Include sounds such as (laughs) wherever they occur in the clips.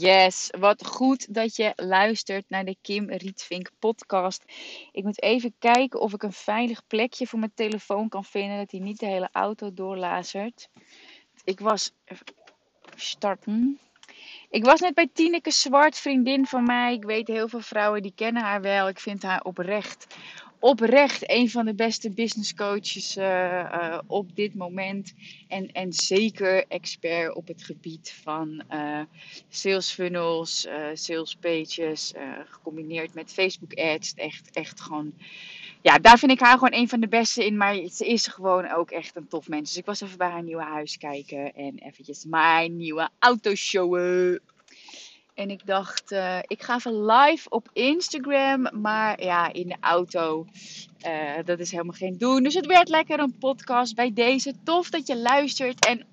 Yes, wat goed dat je luistert naar de Kim Rietvink podcast. Ik moet even kijken of ik een veilig plekje voor mijn telefoon kan vinden, dat hij niet de hele auto doorlazert. Ik was starten. Ik was net bij Tineke Zwart, vriendin van mij. Ik weet heel veel vrouwen die kennen haar wel. Ik vind haar oprecht oprecht een van de beste business coaches uh, uh, op dit moment. En, en zeker expert op het gebied van uh, sales funnels, sales pages, gecombineerd met Facebook ads. Echt, echt gewoon. Ja, daar vind ik haar gewoon een van de beste in. Maar ze is gewoon ook echt een tof mens. Dus ik was even bij haar nieuwe huis kijken. En eventjes mijn nieuwe auto showen. En ik dacht, uh, ik ga even live op Instagram. Maar ja, in de auto. Uh, dat is helemaal geen doen. Dus het werd lekker een podcast bij deze. Tof dat je luistert. En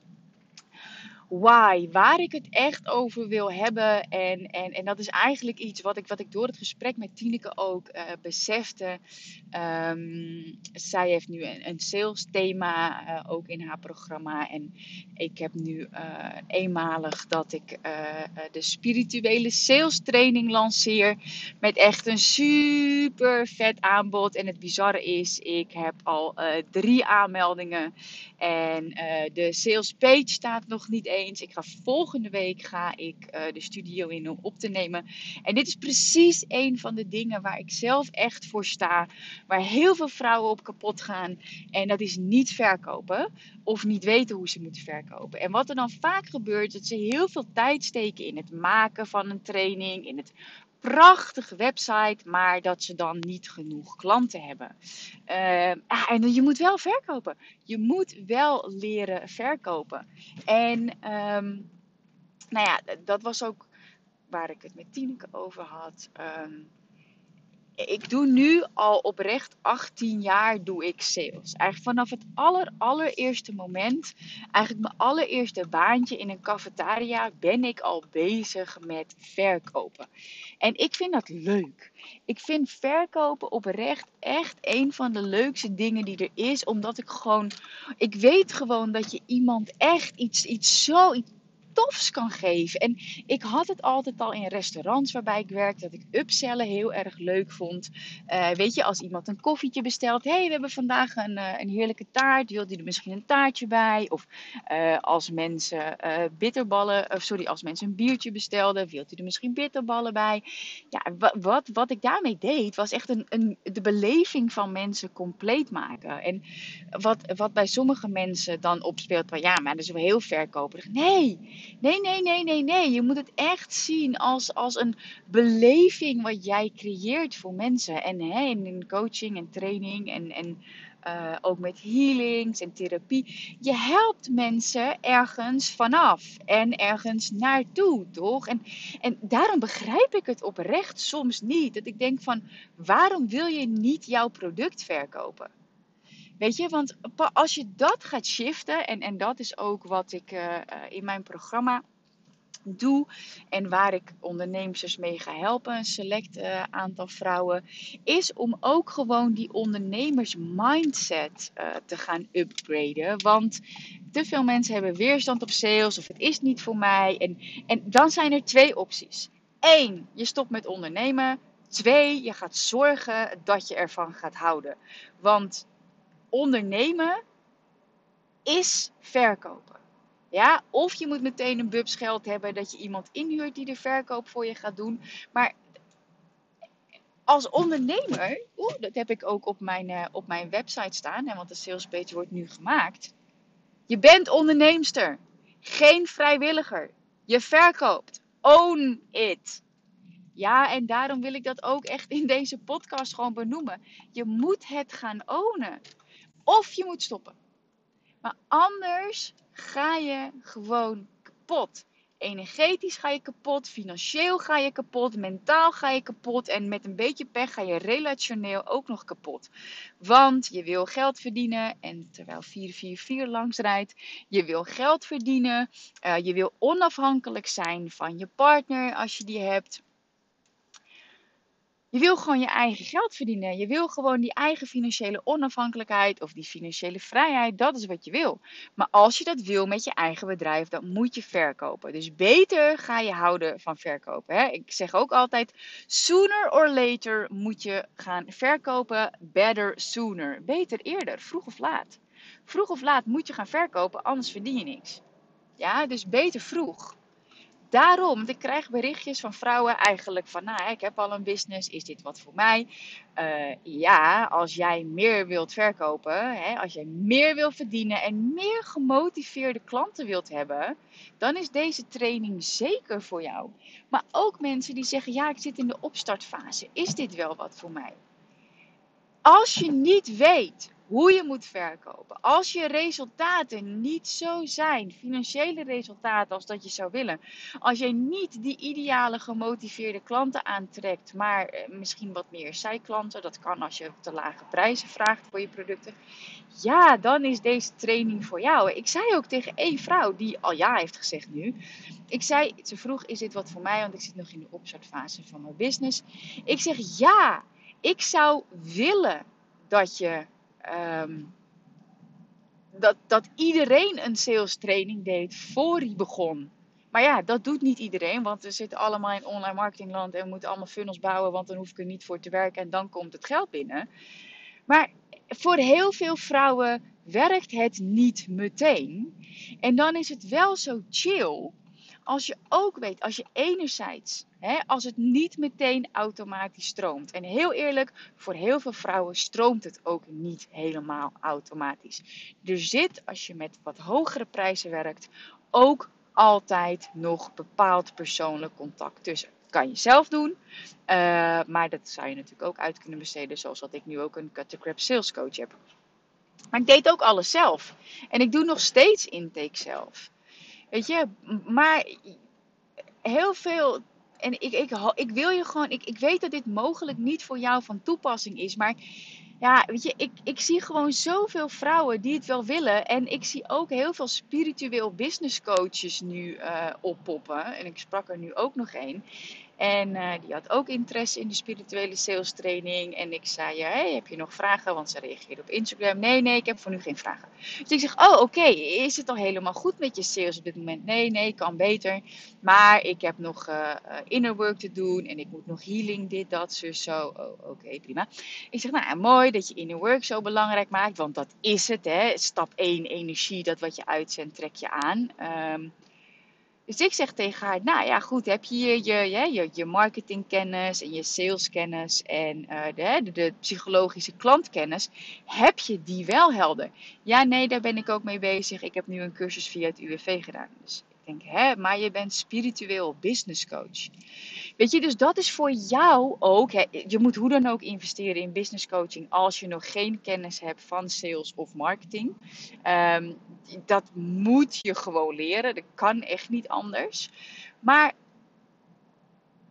waar ik het echt over wil hebben. En, en, en dat is eigenlijk iets wat ik, wat ik door het gesprek met Tineke ook uh, besefte. Um, zij heeft nu een, een sales thema uh, ook in haar programma. En ik heb nu uh, eenmalig dat ik de spirituele sales training lanceer. Met echt een super vet aanbod. En het bizarre is, ik heb al drie aanmeldingen. En de sales page staat nog niet eens. Ik ga volgende week ga ik uh, de studio in om op te nemen. En dit is precies een van de dingen waar ik zelf echt voor sta. Waar heel veel vrouwen op kapot gaan. En dat is niet verkopen. Of niet weten hoe ze moeten verkopen. En wat er dan vaak gebeurt, dat ze heel veel tijd steken in het maken van een training. In het prachtige website, maar dat ze dan niet genoeg klanten hebben. Uh, en je moet wel verkopen. Je moet wel leren verkopen. En um, nou ja, dat was ook waar ik het met Tineke over had. Um, ik doe nu al oprecht 18 jaar doe ik sales. Eigenlijk vanaf het aller, allereerste moment, eigenlijk mijn allereerste baantje in een cafetaria, ben ik al bezig met verkopen. En ik vind dat leuk. Ik vind verkopen oprecht echt een van de leukste dingen die er is. Omdat ik gewoon, ik weet gewoon dat je iemand echt iets, iets zo, tofs kan geven. En ik had het altijd al in restaurants waarbij ik werkte, dat ik upsellen heel erg leuk vond. Uh, weet je, als iemand een koffietje bestelt, hé, hey, we hebben vandaag een, uh, een heerlijke taart, wilt u er misschien een taartje bij? Of uh, als mensen bitterballen, sorry, als mensen een biertje bestelden, wilt u er misschien bitterballen bij? Ja, wat, wat ik daarmee deed, was echt een, een, de beleving van mensen compleet maken. En wat, wat bij sommige mensen dan opspeelt, van ja, maar dat is wel heel verkoperig. Nee, Nee, nee, nee, nee, nee. Je moet het echt zien als, als een beleving wat jij creëert voor mensen. En hè, in coaching en training en, en uh, ook met healings en therapie. Je helpt mensen ergens vanaf en ergens naartoe, toch? En, en daarom begrijp ik het oprecht soms niet. Dat ik denk van, waarom wil je niet jouw product verkopen? Weet je, want als je dat gaat shiften, en, en dat is ook wat ik uh, in mijn programma doe en waar ik ondernemers mee ga helpen, een select uh, aantal vrouwen, is om ook gewoon die ondernemers mindset te gaan upgraden. Want te veel mensen hebben weerstand op sales of het is niet voor mij. En, en dan zijn er twee opties. Eén, je stopt met ondernemen. Twee, je gaat zorgen dat je ervan gaat houden. Want ondernemen is verkopen. Ja, of je moet meteen een bubs geld hebben dat je iemand inhuurt die de verkoop voor je gaat doen. Maar als ondernemer, dat heb ik ook op mijn, uh, op mijn website staan, hè, want de salespage wordt nu gemaakt. Je bent onderneemster, geen vrijwilliger. Je verkoopt. Own it. Ja, en daarom wil ik dat ook echt in deze podcast gewoon benoemen. Je moet het gaan ownen. Of je moet stoppen. Maar anders ga je gewoon kapot. Energetisch ga je kapot, financieel ga je kapot, mentaal ga je kapot en met een beetje pech ga je relationeel ook nog kapot. Want je wil geld verdienen en terwijl 444 langs rijdt, je wil geld verdienen, uh, je wil onafhankelijk zijn van je partner als je die hebt. Je wil gewoon je eigen geld verdienen. Je wil gewoon die eigen financiële onafhankelijkheid of die financiële vrijheid. Dat is wat je wil. Maar als je dat wil met je eigen bedrijf, dan moet je verkopen. Dus beter ga je houden van verkopen. Hè? Ik zeg ook altijd: sooner or later moet je gaan verkopen. Better sooner. Beter eerder, vroeg of laat. Vroeg of laat moet je gaan verkopen, anders verdien je niks. Ja, dus beter vroeg daarom, want ik krijg berichtjes van vrouwen eigenlijk van, nou, ik heb al een business, is dit wat voor mij? Uh, ja, als jij meer wilt verkopen, hè, als jij meer wilt verdienen en meer gemotiveerde klanten wilt hebben, dan is deze training zeker voor jou. Maar ook mensen die zeggen, ja, ik zit in de opstartfase, is dit wel wat voor mij? Als je niet weet hoe je moet verkopen. Als je resultaten niet zo zijn, financiële resultaten als dat je zou willen. Als je niet die ideale gemotiveerde klanten aantrekt, maar eh, misschien wat meer zijklanten. Dat kan als je te lage prijzen vraagt voor je producten. Ja, dan is deze training voor jou. Ik zei ook tegen één vrouw die al ja heeft gezegd nu. Ik zei, ze vroeg, is dit wat voor mij? Want ik zit nog in de opstartfase van mijn business. Ik zeg ja, ik zou willen dat je Ehm, dat, dat iedereen een sales training deed voor hij begon. Maar ja, dat doet niet iedereen, want we zitten allemaal in online marketingland en we moeten allemaal funnels bouwen, want dan hoef ik er niet voor te werken en dan komt het geld binnen. Maar voor heel veel vrouwen werkt het niet meteen. En dan is het wel zo chill als je ook weet, als je enerzijds, hè, als het niet meteen automatisch stroomt. En heel eerlijk, voor heel veel vrouwen stroomt het ook niet helemaal automatisch. Er zit, als je met wat hogere prijzen werkt, ook altijd nog bepaald persoonlijk contact tussen. Kan je zelf doen, uh, maar dat zou je natuurlijk ook uit kunnen besteden, zoals dat ik nu ook een cut the crap sales coach heb. Maar ik deed ook alles zelf. En ik doe nog steeds intake zelf. Weet je, maar heel veel. En ik, ik, ik wil je gewoon. Ik, ik weet dat dit mogelijk niet voor jou van toepassing is. Maar ja, weet je, ik, ik zie gewoon zoveel vrouwen die het wel willen. En ik zie ook heel veel spiritueel business coaches nu uh, oppoppen. En ik sprak er nu ook nog één. En uh, die had ook interesse in de spirituele sales training. En ik zei, ja, heb je nog vragen? Want ze reageerde op Instagram. Nee, nee, ik heb voor nu geen vragen. Dus ik zeg, oh, oké, is het al helemaal goed met je sales op dit moment? Nee, nee, kan beter. Maar ik heb nog uh, inner work te doen. En ik moet nog healing, dit, dat, zo, zo. Oh, oké, prima. Ik zeg, nou, mooi dat je inner work zo belangrijk maakt. Want dat is het, hè. Stap 1, energie, dat wat je uitzendt, trek je aan. Um, dus ik zeg tegen haar, nou ja goed, heb je je, je, je, je marketingkennis en je saleskennis en uh, de, de, psychologische klantkennis, heb je die wel helder? Ja, nee, daar ben ik ook mee bezig. Ik heb nu een cursus via het UWV gedaan. Dus denk, hè, maar je bent spiritueel business coach. Weet je, dus dat is voor jou ook. Hè, je moet hoe dan ook investeren in business coaching als je nog geen kennis hebt van sales of marketing. Um, dat moet je gewoon leren. Dat kan echt niet anders. Maar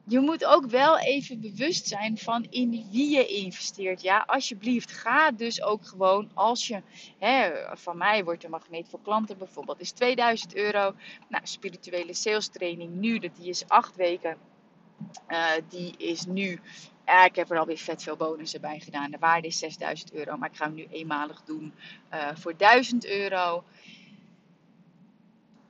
je moet ook wel even bewust zijn van in wie je investeert. Ja, alsjeblieft, ga dus ook gewoon als je, hè, van mij wordt een magneet voor klanten bijvoorbeeld, is 2000 euro. Nou, spirituele sales training nu, dat die is acht weken. Uh, die is nu, ik heb er alweer vet veel bonussen bij gedaan. De waarde is 6000 euro, maar ik ga hem nu eenmalig doen uh, voor 1000 euro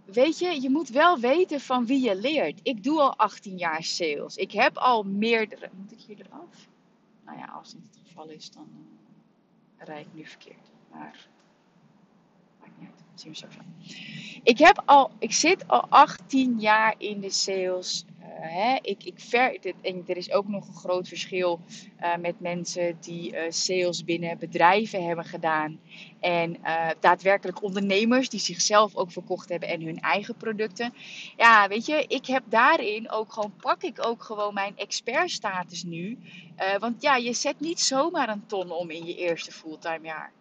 weet je, je moet wel weten van wie je leert. Ik doe al 18 jaar sales. Ik heb al meerdere. Moet ik hier eraf? Nou ja, als het het geval is, dan uh, rijd ik nu verkeerd. Maar maakt niet uit. Zien we zo van. Ik, heb al, ik zit al 18 jaar in de sales. Ik, ik en er is ook nog een groot verschil uh, met mensen die uh, sales binnen bedrijven hebben gedaan. En uh, daadwerkelijk ondernemers die zichzelf ook verkocht hebben en hun eigen producten. Ja, weet je, ik heb daarin ook gewoon, pak ik ook gewoon mijn expertstatus nu. want ja, je zet niet zomaar een ton om in je eerste fulltime jaar.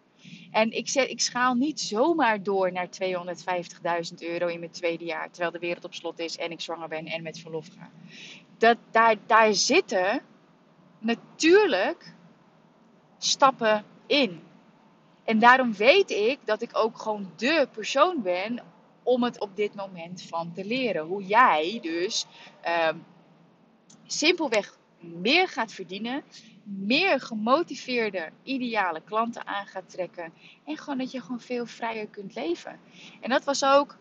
En ik, zet, ik schaal niet zomaar door naar 250.000 euro in mijn tweede jaar, terwijl de wereld op slot is en ik zwanger ben en met verlof ga. Dat, daar, daar zitten natuurlijk stappen in. En daarom weet ik dat ik ook gewoon de persoon ben om het op dit moment van te leren. Hoe jij dus um, simpelweg meer gaat verdienen, meer gemotiveerde, ideale klanten aan gaat trekken en gewoon dat je gewoon veel vrijer kunt leven. En dat was ook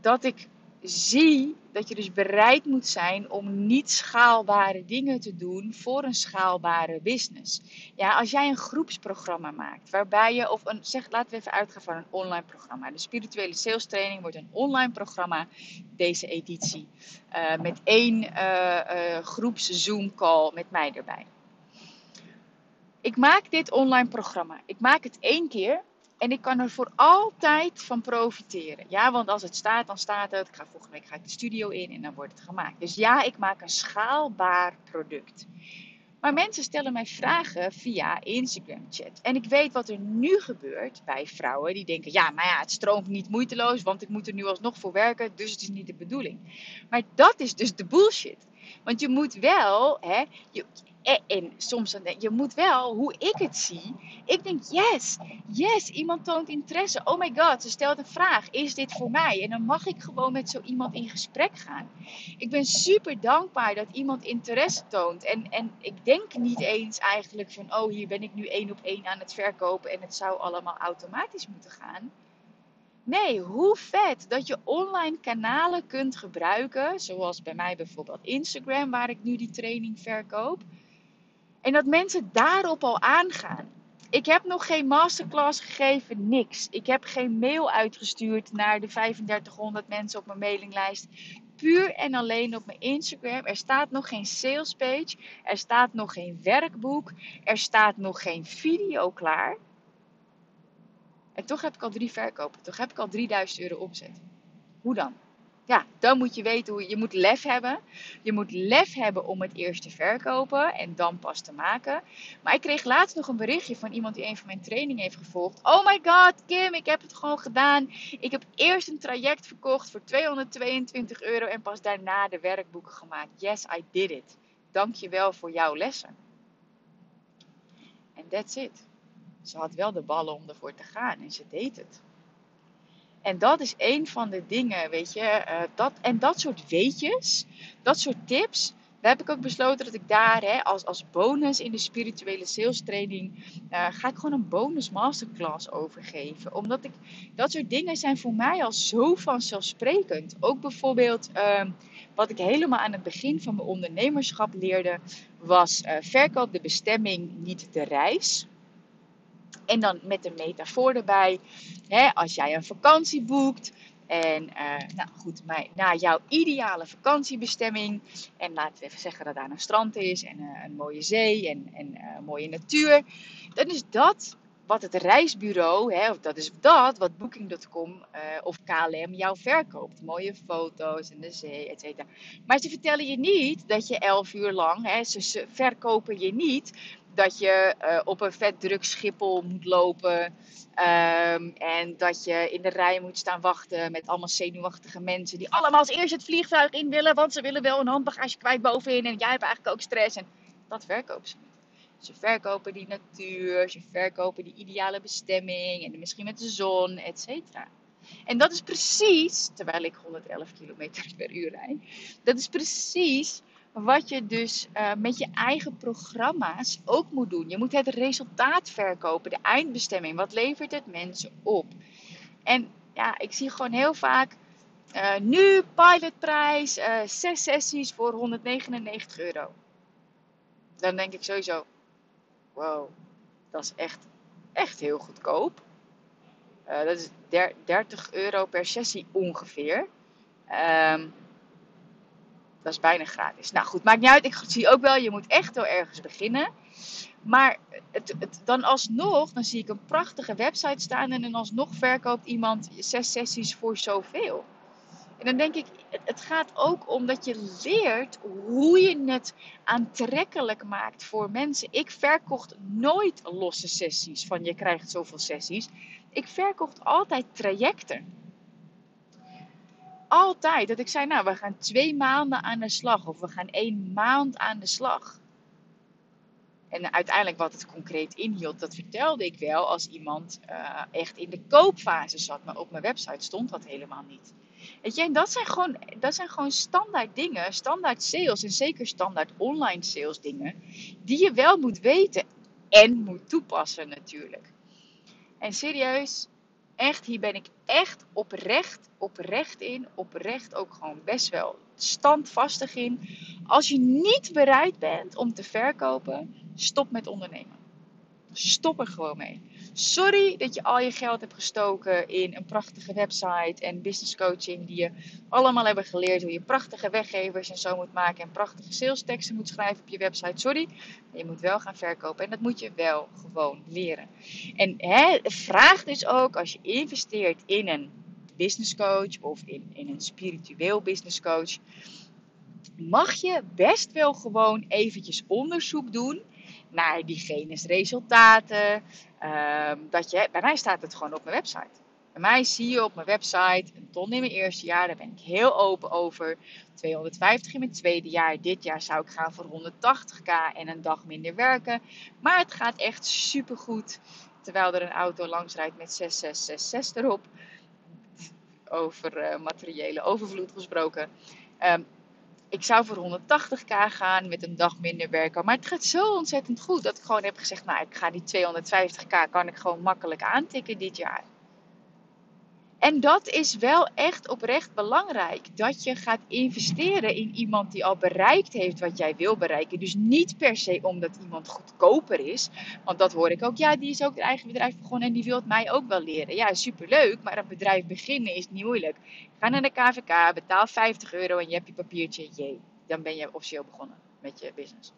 dat ik zie dat je dus bereid moet zijn om niet schaalbare dingen te doen voor een schaalbare business. Ja, als jij een groepsprogramma maakt, waarbij je, of een, zeg, laten we even uitgaan van een online programma. De spirituele sales training wordt een online programma, deze editie. Uh, met één uh, uh, groeps Zoom call met mij erbij. Ik maak dit online programma. Ik maak het één keer en ik kan er voor altijd van profiteren. Ja, want als het staat, dan staat het. Ik ga volgende week ga ik de studio in en dan wordt het gemaakt. Dus ja, ik maak een schaalbaar product. Maar mensen stellen mij vragen via Instagram chat. En ik weet wat er nu gebeurt bij vrouwen die denken: ja, maar ja, het stroomt niet moeiteloos, want ik moet er nu alsnog voor werken, dus het is niet de bedoeling. Maar dat is dus de bullshit. Want je moet wel, hè, je, en, soms dan denk je moet wel, hoe ik het zie. Ik denk, yes, yes, iemand toont interesse. Oh my god, ze stelt een vraag. Is dit voor mij? En dan mag ik gewoon met zo iemand in gesprek gaan. Ik ben super dankbaar dat iemand interesse toont. En, en ik denk niet eens eigenlijk van, oh hier ben ik nu één op één aan het verkopen. En het zou allemaal automatisch moeten gaan. Nee, hoe vet dat je online kanalen kunt gebruiken, zoals bij mij bijvoorbeeld Instagram, waar ik nu die training verkoop. En dat mensen daarop al aangaan. Ik heb nog geen masterclass gegeven, niks. Ik heb geen mail uitgestuurd naar de 3500 mensen op mijn mailinglijst. Puur en alleen op mijn Instagram. Er staat nog geen sales page. Er staat nog geen werkboek. Er staat nog geen video klaar. En toch heb ik al drie verkopen. Toch heb ik al 3000 euro omzet. Hoe dan? Ja, dan moet je weten hoe je moet lef hebben. Je moet lef hebben om het eerst te verkopen en dan pas te maken. Maar ik kreeg laatst nog een berichtje van iemand die een van mijn trainingen heeft gevolgd. Oh my god, Kim, ik heb het gewoon gedaan. Ik heb eerst een traject verkocht voor 222 euro en pas daarna de werkboeken gemaakt. Yes, I did it. Dank je wel voor jouw lessen. En that's it. Ze had wel de ballen om ervoor te gaan en ze deed het. En dat is een van de dingen, weet je. Uh, dat, en dat soort weetjes, dat soort tips. Daar heb ik ook besloten dat ik daar hè, als, als bonus in de spirituele sales training. Uh, ga ik gewoon een bonus masterclass overgeven. Omdat ik. Dat soort dingen zijn voor mij al zo vanzelfsprekend. Ook bijvoorbeeld. Uh, wat ik helemaal aan het begin van mijn ondernemerschap leerde. Was uh, verkoop de bestemming, niet de reis. En dan met een metafoor erbij. Hè, als jij een vakantie boekt. En uh, nou goed, naar jouw ideale vakantiebestemming. En laten we even zeggen dat daar een strand is. En uh, een mooie zee. En, en uh, mooie natuur. Dan is dat wat het reisbureau, hè, of dat is dat wat Booking.com of KLM jou verkoopt. Mooie foto's en de zee, et cetera. Maar ze vertellen je niet dat je elf uur lang, hè, ze verkopen je niet dat je uh, op een vet druk Schiphol moet lopen. Um, en dat je in de rij moet staan wachten met allemaal zenuwachtige mensen. Die allemaal als eerst het vliegtuig in willen. Want ze willen wel een handbagage kwijt bovenin. En jij hebt eigenlijk ook stress. En dat verkopen ze niet. Ze verkopen die natuur. Ze verkopen die ideale bestemming. En misschien met de zon, et cetera. En dat is precies, terwijl ik 111 km per uur rijd. Dat is precies wat je dus uh, met je eigen programma's ook moet doen. Je moet het resultaat verkopen, de eindbestemming. Wat levert het mensen op? En ja, ik zie gewoon heel vaak uh, nu pilotprijs, uh, zes sessies voor 199 euro. Dan denk ik sowieso, wow, dat is echt, echt heel goedkoop. dat is 30 euro per sessie ongeveer. Um, dat is bijna gratis. Nou goed, maakt niet uit. Ik zie ook wel, je moet echt wel ergens beginnen. Maar het, het, dan alsnog, dan zie ik een prachtige website staan en dan alsnog verkoopt iemand zes sessies voor zoveel. En dan denk ik, het gaat ook om dat je leert hoe je het aantrekkelijk maakt voor mensen. Ik verkocht nooit losse sessies van je krijgt zoveel sessies. Ik verkocht altijd trajecten. Altijd. Dat ik zei, nou, we gaan twee maanden aan de slag. Of we gaan één maand aan de slag. En uiteindelijk wat het concreet inhield, dat vertelde ik wel als iemand uh, echt in de koopfase zat. Maar op mijn website stond dat helemaal niet. Weet je, dat zijn, gewoon, dat zijn gewoon standaard dingen, standaard sales en zeker standaard online sales dingen, die je wel moet weten en moet toepassen natuurlijk. En serieus, echt, hier ben ik echt oprecht, oprecht in, oprecht ook gewoon best wel standvastig in. Als je niet bereid bent om te verkopen, stop met ondernemen. Stop er gewoon mee. Sorry dat je al je geld hebt gestoken in een prachtige website en business coaching die je allemaal hebben geleerd hoe je prachtige weggevers en zo moet maken en prachtige sales teksten moet schrijven op je website. Sorry, maar je moet wel gaan verkopen en dat moet je wel gewoon leren. En hè, vraag dus ook als je investeert in een business coach of in, in een spiritueel business coach, mag je best wel gewoon eventjes onderzoek doen naar diegene's resultaten. Ehm, dat je, bij mij staat het gewoon op mijn website. Bij mij zie je op mijn website een ton in mijn eerste jaar. Daar ben ik heel open over. 250 in mijn tweede jaar. Dit jaar zou ik gaan voor 180k en een dag minder werken. Maar het gaat echt super goed. Terwijl er een auto langs rijdt met 6666 erop. Over uh, materiële overvloed gesproken. Um, ik zou voor 180k gaan met een dag minder werken. Maar het gaat zo ontzettend goed dat ik gewoon heb gezegd: Nou, ik ga die 250k kan ik gewoon makkelijk aantikken dit jaar. En dat is wel echt oprecht belangrijk. Dat je gaat investeren in iemand die al bereikt heeft wat jij wil bereiken. Dus niet per se omdat iemand goedkoper is. Want dat hoor ik ook. Ja, die is ook het eigen bedrijf begonnen en die wil het mij ook wel leren. Ja, superleuk. Maar een bedrijf beginnen is niet moeilijk. Ga naar de KVK, betaal 50 euro en je hebt je papiertje. Jee, dan ben je officieel begonnen met je business.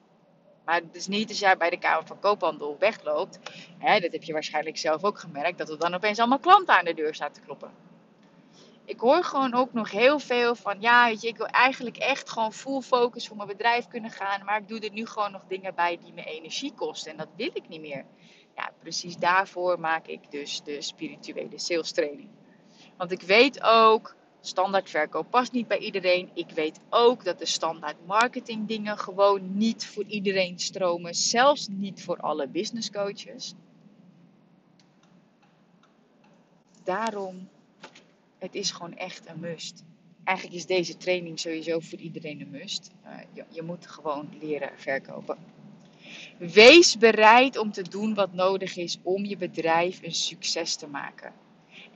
Maar het is niet als jij bij de Kamer van Koophandel wegloopt. Hè, dat heb je waarschijnlijk zelf ook gemerkt. Dat er dan opeens allemaal klanten aan de deur staan te kloppen. Ik hoor gewoon ook nog heel veel van. Ja, weet je, ik wil eigenlijk echt gewoon full focus voor mijn bedrijf kunnen gaan. Maar ik doe er nu gewoon nog dingen bij die me energie kosten. En dat wil ik niet meer. Ja, precies daarvoor maak ik dus de spirituele sales training. Want ik weet ook standaard verkoop past niet bij iedereen. Ik weet ook dat de standaard marketing dingen gewoon niet voor iedereen stromen. Zelfs niet voor alle business coaches. Daarom, het is gewoon echt een must. Eigenlijk is deze training sowieso voor iedereen een must. Je, je moet gewoon leren verkopen. Wees bereid om te doen wat nodig is om je bedrijf een succes te maken.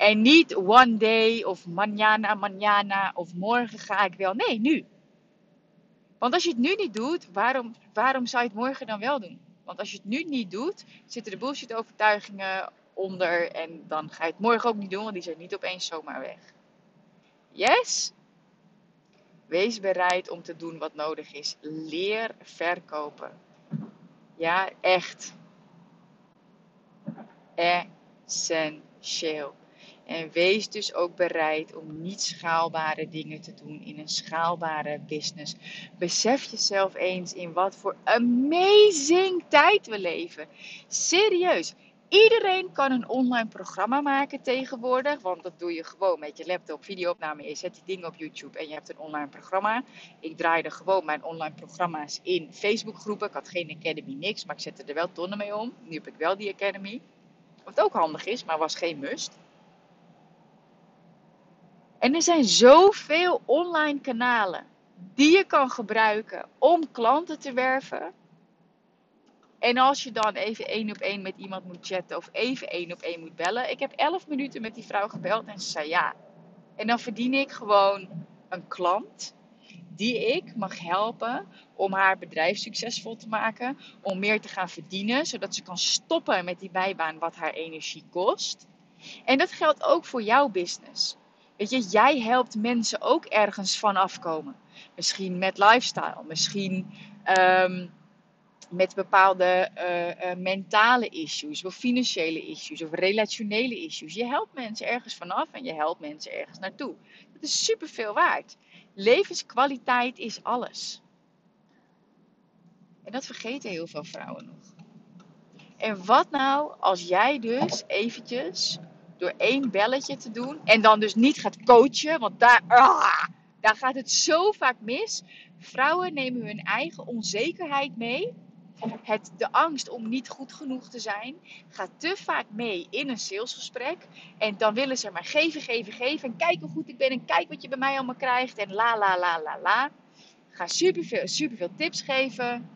En niet one day of mañana, mañana of morgen ga ik wel. Nee, nu. Want als je het nu niet doet, waarom, waarom zou je het morgen dan wel doen? Want als je het nu niet doet, zitten de bullshit overtuigingen onder en dan ga je het morgen ook niet doen, want die zijn niet opeens zomaar weg. Yes? Wees bereid om te doen wat nodig is. Leer verkopen. Ja, echt. Essentieel. En wees dus ook bereid om niet schaalbare dingen te doen in een schaalbare business. Besef jezelf eens in wat voor amazing tijd we leven. Serieus. Iedereen kan een online programma maken tegenwoordig. Want dat doe je gewoon met je laptop, videoopname. Je zet die dingen op YouTube en je hebt een online programma. Ik draaide gewoon mijn online programma's in Facebookgroepen. Ik had geen Academy, niks. Maar ik zette er wel tonnen mee om. Nu heb ik wel die Academy. Wat ook handig is, maar was geen must. En er zijn zoveel online kanalen die je kan gebruiken om klanten te werven. En als je dan even één op één met iemand moet chatten of even één op één moet bellen. Ik heb elf minuten met die vrouw gebeld en ze zei ja. En dan verdien ik gewoon een klant die ik mag helpen om haar bedrijf succesvol te maken. Om meer te gaan verdienen, zodat ze kan stoppen met die bijbaan wat haar energie kost. En dat geldt ook voor jouw business. Weet je, jij helpt mensen ook ergens van afkomen. Misschien met lifestyle, misschien um, met bepaalde eh, eh, mentale issues of financiële issues of relationele issues. Je helpt mensen ergens vanaf en je helpt mensen ergens naartoe. Dat is super veel waard. Levenskwaliteit is alles. En dat vergeten heel veel vrouwen nog. En wat nou als jij dus eventjes door één belletje te doen en dan dus niet gaat coachen, want daar, ah, daar gaat het zo vaak mis. Vrouwen nemen hun eigen onzekerheid mee. Het, de angst om niet goed genoeg te zijn gaat te vaak mee in een salesgesprek. En dan willen ze maar geven, geven, geven. En kijk hoe goed ik ben en kijk wat je bij mij allemaal krijgt. En la, la, la, la, la. Ga superveel, superveel tips geven.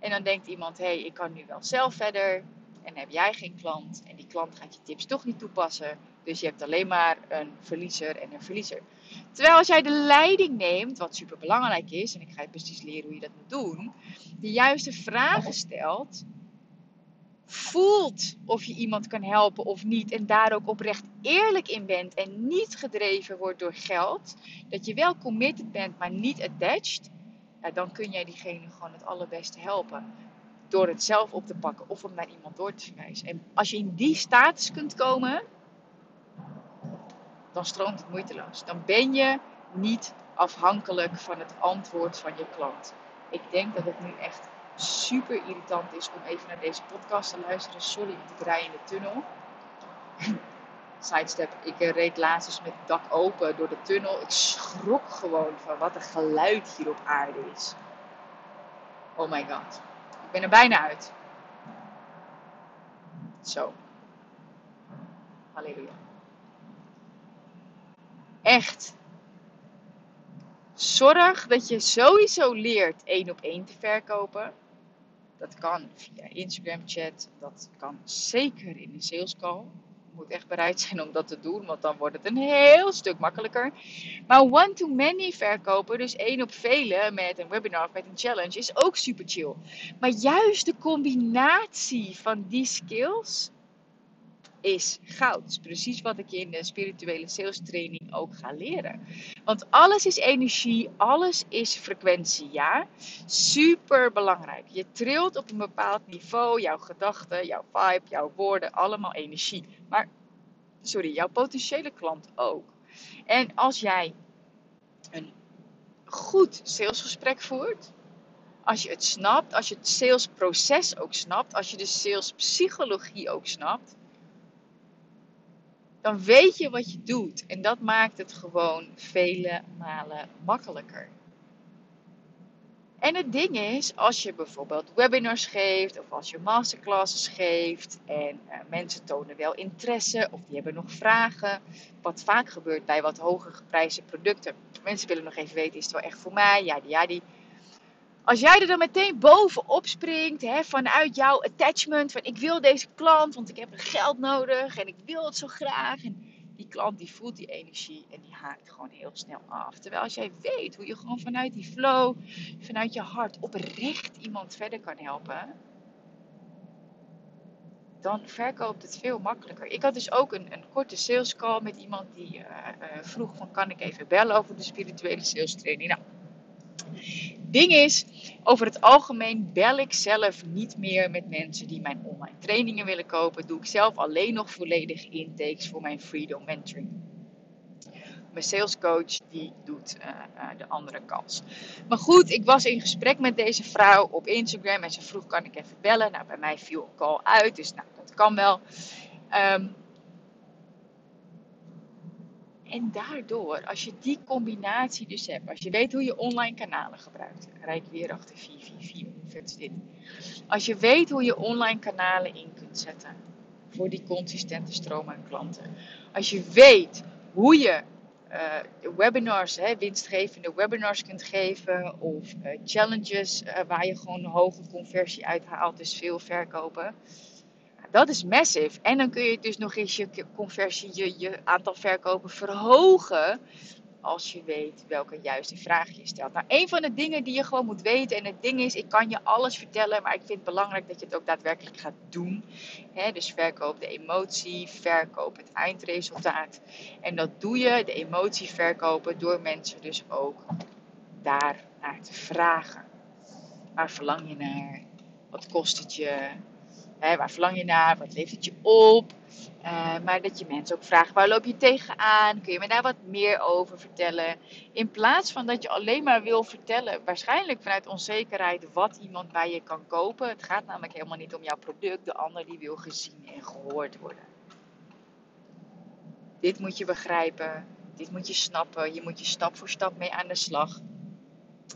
En dan denkt iemand, hé, hey, ik kan nu wel zelf verder. En heb jij geen klant. Klant gaat je tips toch niet toepassen. Dus je hebt alleen maar een verliezer en een verliezer. Terwijl als jij de leiding neemt, wat super belangrijk is, en ik ga je precies leren hoe je dat moet doen, de juiste vragen stelt, voelt of je iemand kan helpen of niet, en daar ook oprecht eerlijk in bent en niet gedreven wordt door geld, dat je wel committed bent, maar niet attached, ja, dan kun jij diegene gewoon het allerbeste helpen. Door het zelf op te pakken of om naar iemand door te verwijzen. En als je in die status kunt komen, dan stroomt het moeiteloos. Dan ben je niet afhankelijk van het antwoord van je klant. Ik denk dat het nu echt super irritant is om even naar deze podcast te luisteren. Sorry, ik rij in de tunnel. (laughs) Sidestep, ik reed laatst eens met het dak open door de tunnel. Ik schrok gewoon van wat een geluid hier op aarde is. Oh my god. Ik ben er bijna uit. Zo. Halleluja. Echt. Zorg dat je sowieso leert één op één te verkopen. Dat kan via Instagram chat. Dat kan zeker in een sales call. Moet echt bereid zijn om dat te doen, want dan wordt het een heel stuk makkelijker. Maar one-to-many verkopen, dus één op vele met een webinar of met een challenge, is ook super chill. Maar juist de combinatie van die skills is goud. Dat is precies wat ik je in de spirituele sales training ook ga leren. Want alles is energie, alles is frequentie, ja. Super belangrijk. Je trilt op een bepaald niveau, jouw gedachten, jouw vibe, jouw woorden, allemaal energie. Maar, sorry, jouw potentiële klant ook. En als jij een goed salesgesprek voert, als je het snapt, als je het salesproces ook snapt, als je de salespsychologie ook snapt, dan weet je wat je doet. En dat maakt het gewoon vele malen makkelijker. En het ding is, als je bijvoorbeeld webinars geeft of als je masterclasses geeft en uh, mensen tonen wel interesse of die hebben nog vragen, wat vaak gebeurt bij wat hoger geprijsde producten. Mensen willen nog even weten, is het wel echt voor mij? Ja, die, ja, die. Als jij er dan meteen bovenop springt, hè, vanuit jouw attachment, van ik wil deze klant, want ik heb geld nodig en ik wil het zo graag. En die klant die voelt die energie en die haakt gewoon heel snel af. Terwijl als jij weet hoe je gewoon vanuit die flow, vanuit je hart oprecht iemand verder kan helpen, dan verkoopt het veel makkelijker. Ik had dus ook een, een korte sales call met iemand die uh, uh, vroeg van kan ik even bellen over de spirituele sales training. Nou, ding is, over het algemeen bel ik zelf niet meer met mensen die mijn online trainingen willen kopen. Doe ik zelf alleen nog volledig intakes voor mijn Freedom Mentoring. Mijn salescoach die doet uh, uh, de andere kans. Maar goed, ik was in gesprek met deze vrouw op Instagram en ze vroeg: kan ik even bellen? Nou, bij mij viel een call uit, dus nou, dat kan wel. Um, en daardoor, als je die combinatie dus hebt, als je weet hoe je online kanalen gebruikt, Rijk weer achter 444, vet is dit. Als je weet hoe je online kanalen in kunt zetten voor die consistente stroom aan klanten. Als je weet hoe je uh, webinars, hè, winstgevende webinars kunt geven of uh, challenges uh, waar je gewoon een hoge conversie uithaalt, dus veel verkopen dat is massive. En dan kun je dus nog eens je conversie, je, je aantal verkopen verhogen. Als je weet welke juiste vraag je stelt. Nou, een van de dingen die je gewoon moet weten. En het ding is, ik kan je alles vertellen. Maar ik vind het belangrijk dat je het ook daadwerkelijk gaat doen. Dus verkoop de emotie, verkoop het eindresultaat. En dat doe je, de emotie verkopen, door mensen dus ook daar naar te vragen. Waar verlang je naar? Wat kost het je? Waar verlang je naar? Wat levert het je op? Uh, maar dat je mensen ook vraagt, waar loop je tegenaan? Kun je me daar wat meer over vertellen? In plaats van dat je alleen maar wil vertellen, waarschijnlijk vanuit onzekerheid, wat iemand bij je kan kopen. Het gaat namelijk helemaal niet om jouw product. De ander die wil gezien en gehoord worden. Dit moet je begrijpen. Dit moet je snappen. Je moet je stap voor stap mee aan de slag.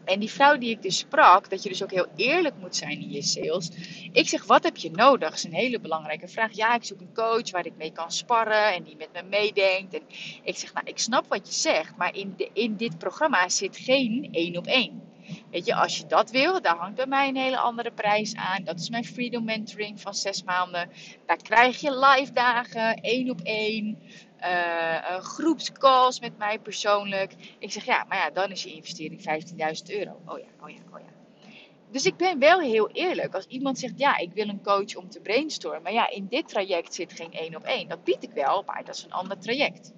En die vrouw die ik dus sprak, dat je dus ook heel eerlijk moet zijn in je sales. Ik zeg, wat heb je nodig? Dat is een hele belangrijke vraag. Ja, ik zoek een coach waar ik mee kan sparren en die met me meedenkt. En ik zeg, nou, ik snap wat je zegt, maar in, de, in dit programma zit geen één op één. Weet je, als je dat wil, daar hangt bij mij een hele andere prijs aan. Dat is mijn Freedom Mentoring van zes maanden. Daar krijg je live dagen, één op één uh, groepscalls met mij persoonlijk. Ik zeg ja, maar ja, dan is je investering 15.000 euro. Oh ja, oh ja, oh ja. Dus ik ben wel heel eerlijk. Als iemand zegt, ja, ik wil een coach om te brainstormen. Maar ja, in dit traject zit geen één op één. Dat bied ik wel, maar dat is een ander traject.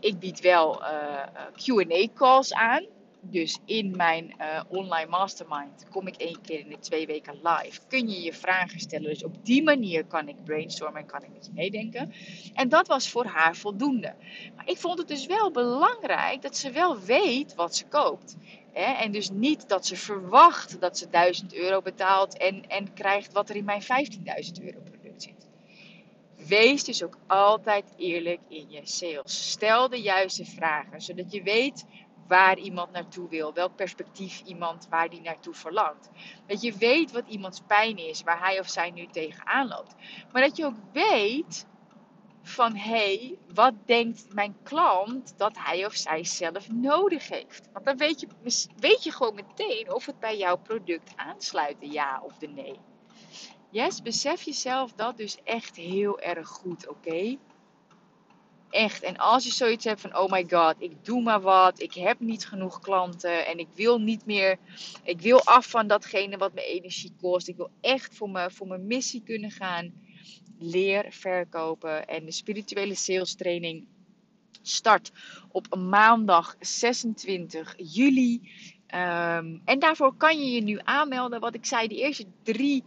Ik bied wel uh, Q&A calls aan dus in mijn uh, online mastermind kom ik één keer in de twee weken live. Kun je je vragen stellen. Dus op die manier kan ik brainstormen en kan ik je meedenken. En dat was voor haar voldoende. Maar ik vond het dus wel belangrijk dat ze wel weet wat ze koopt. Hè? En dus niet dat ze verwacht dat ze 1000 euro betaalt en, en krijgt wat er in mijn 15.000 euro product zit. Wees dus ook altijd eerlijk in je sales. Stel de juiste vragen, zodat je weet waar iemand naartoe wil, welk perspectief iemand waar die naartoe verlangt. Dat je weet wat iemands pijn is, waar hij of zij nu tegenaan loopt. Maar dat je ook weet van hé, hey, wat denkt mijn klant dat hij of zij zelf nodig heeft? Want dan weet je, weet je gewoon meteen of het bij jouw product aansluit, de ja of de nee. Yes, besef jezelf dat dus echt heel erg goed, oké? Echt. En als je zoiets hebt van, oh my god, ik doe maar wat, ik heb niet genoeg klanten en ik wil niet meer, ik wil af van datgene wat me energie kost. Ik wil echt voor, me, voor mijn missie kunnen gaan. Leer verkopen. En de spirituele sales training start op maandag 26 juli. Um, en daarvoor kan je je nu aanmelden. Wat ik zei, de eerste drie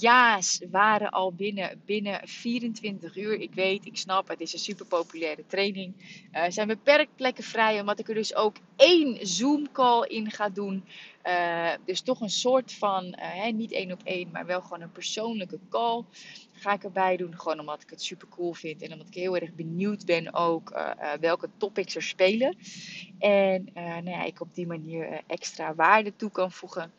ja's waren al binnen, binnen 24 uur. Ik weet, ik snap, het is een super populaire training. Uh, er zijn beperkt plekken vrij, omdat ik er dus ook één Zoom-call in ga doen. Uh, dus toch een soort van, uh, niet één op één, maar wel gewoon een persoonlijke call ga ik erbij doen. Gewoon omdat ik het super cool vind. En omdat ik heel erg benieuwd ben ook uh, uh, welke topics er spelen. En uh, nou ja, ik op die manier extra waarde toe kan voegen.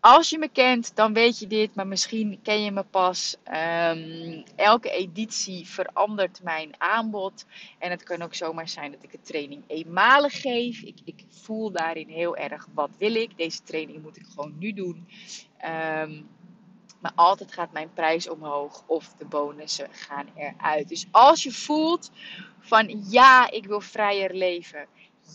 Als je me kent, dan weet je dit, maar misschien ken je me pas. Um, elke editie verandert mijn aanbod. En het kan ook zomaar zijn dat ik een training eenmalig geef. Ik, ik voel daarin heel erg wat wil ik. Deze training moet ik gewoon nu doen. Um, maar altijd gaat mijn prijs omhoog of de bonussen gaan eruit. Dus als je voelt van ja, ik wil vrijer leven.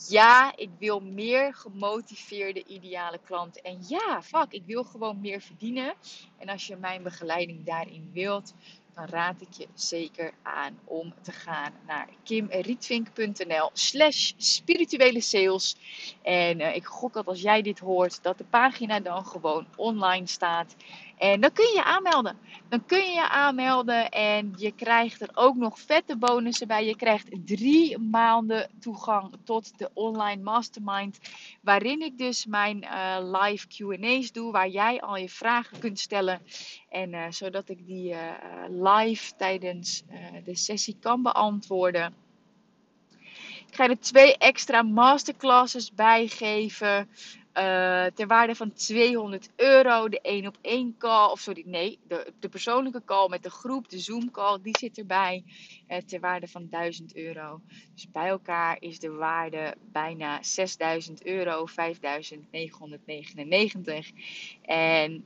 Ja, ik wil meer gemotiveerde ideale klant. En ja, fuck, ik wil gewoon meer verdienen. En als je mijn begeleiding daarin wilt, dan raad ik je zeker aan om te gaan naar kimrietvink.nl slash spirituele sales. En uh, ik gok dat als jij dit hoort, dat de pagina dan gewoon online staat. En dan kun je je aanmelden. Dan kun je je aanmelden en je krijgt er ook nog vette bonussen bij. Je krijgt drie maanden toegang tot de online mastermind. Waarin ik dus mijn uh, live QA's doe. Waar jij al je vragen kunt stellen. En uh, zodat ik die uh, live tijdens de sessie kan beantwoorden. Ik ga er twee extra masterclasses bij geven. Uh, ter waarde van 200 euro. De 1 op 1 call, of sorry, nee, de, de persoonlijke call met de groep, de Zoom call, die zit erbij. Uh, ter waarde van 1000 euro. Dus bij elkaar is de waarde bijna 6000 euro, 5999. En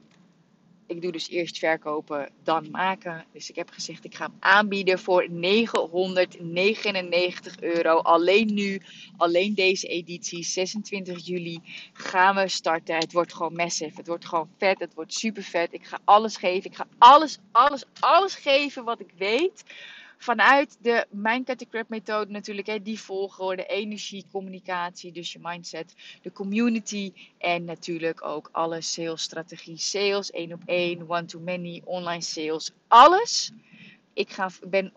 ik doe dus eerst verkopen, dan maken. Dus ik heb gezegd, ik ga hem aanbieden voor 999 euro. Alleen nu, alleen deze editie, 26 juli, gaan we starten. Het wordt gewoon massive. Het wordt gewoon vet. Het wordt super vet. Ik ga alles geven. Ik ga alles, alles, alles geven wat ik weet vanuit de Mind Cut the Crap methode natuurlijk, hè, die volgorde, energie, communicatie, dus je mindset, de community en natuurlijk ook alle sales strategie, sales, één op één, one to many, online sales, alles ik ga, ben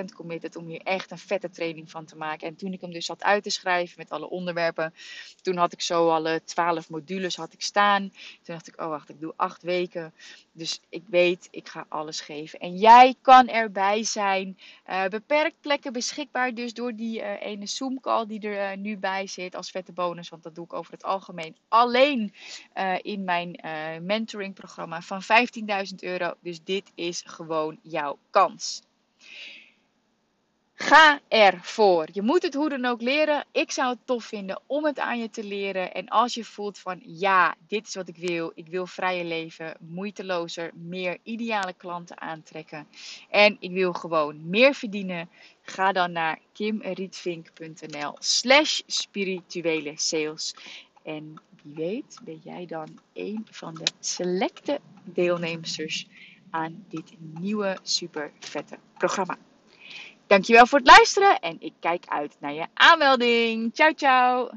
100% committed om hier echt een vette training van te maken. En toen ik hem dus had uit te schrijven met alle onderwerpen, toen had ik zo alle 12 modules had ik staan. Toen dacht ik, oh wacht, ik doe 8 weken. Dus ik weet, ik ga alles geven. En jij kan erbij zijn. Uh, beperkt plekken beschikbaar dus door die uh, ene Zoom call die er uh, nu bij zit als vette bonus. Want dat doe ik over het algemeen alleen in mijn mentoring programma van 15.000 euro. Dus dit is gewoon jouw kans. Ga ervoor. Je moet het hoe dan ook leren. Ik zou het tof vinden om het aan je te leren. En als je voelt van ja, dit is wat ik wil. Ik wil vrije leven, moeitelozer, meer ideale klanten aantrekken. En ik wil gewoon meer verdienen. Ga dan naar kimrietvink.nl slash spirituele sales. En wie weet ben jij dan een van de selecte deelnemers aan dit nieuwe super vette programma. Dankjewel voor het luisteren en ik kijk uit naar je aanmelding. Ciao, ciao!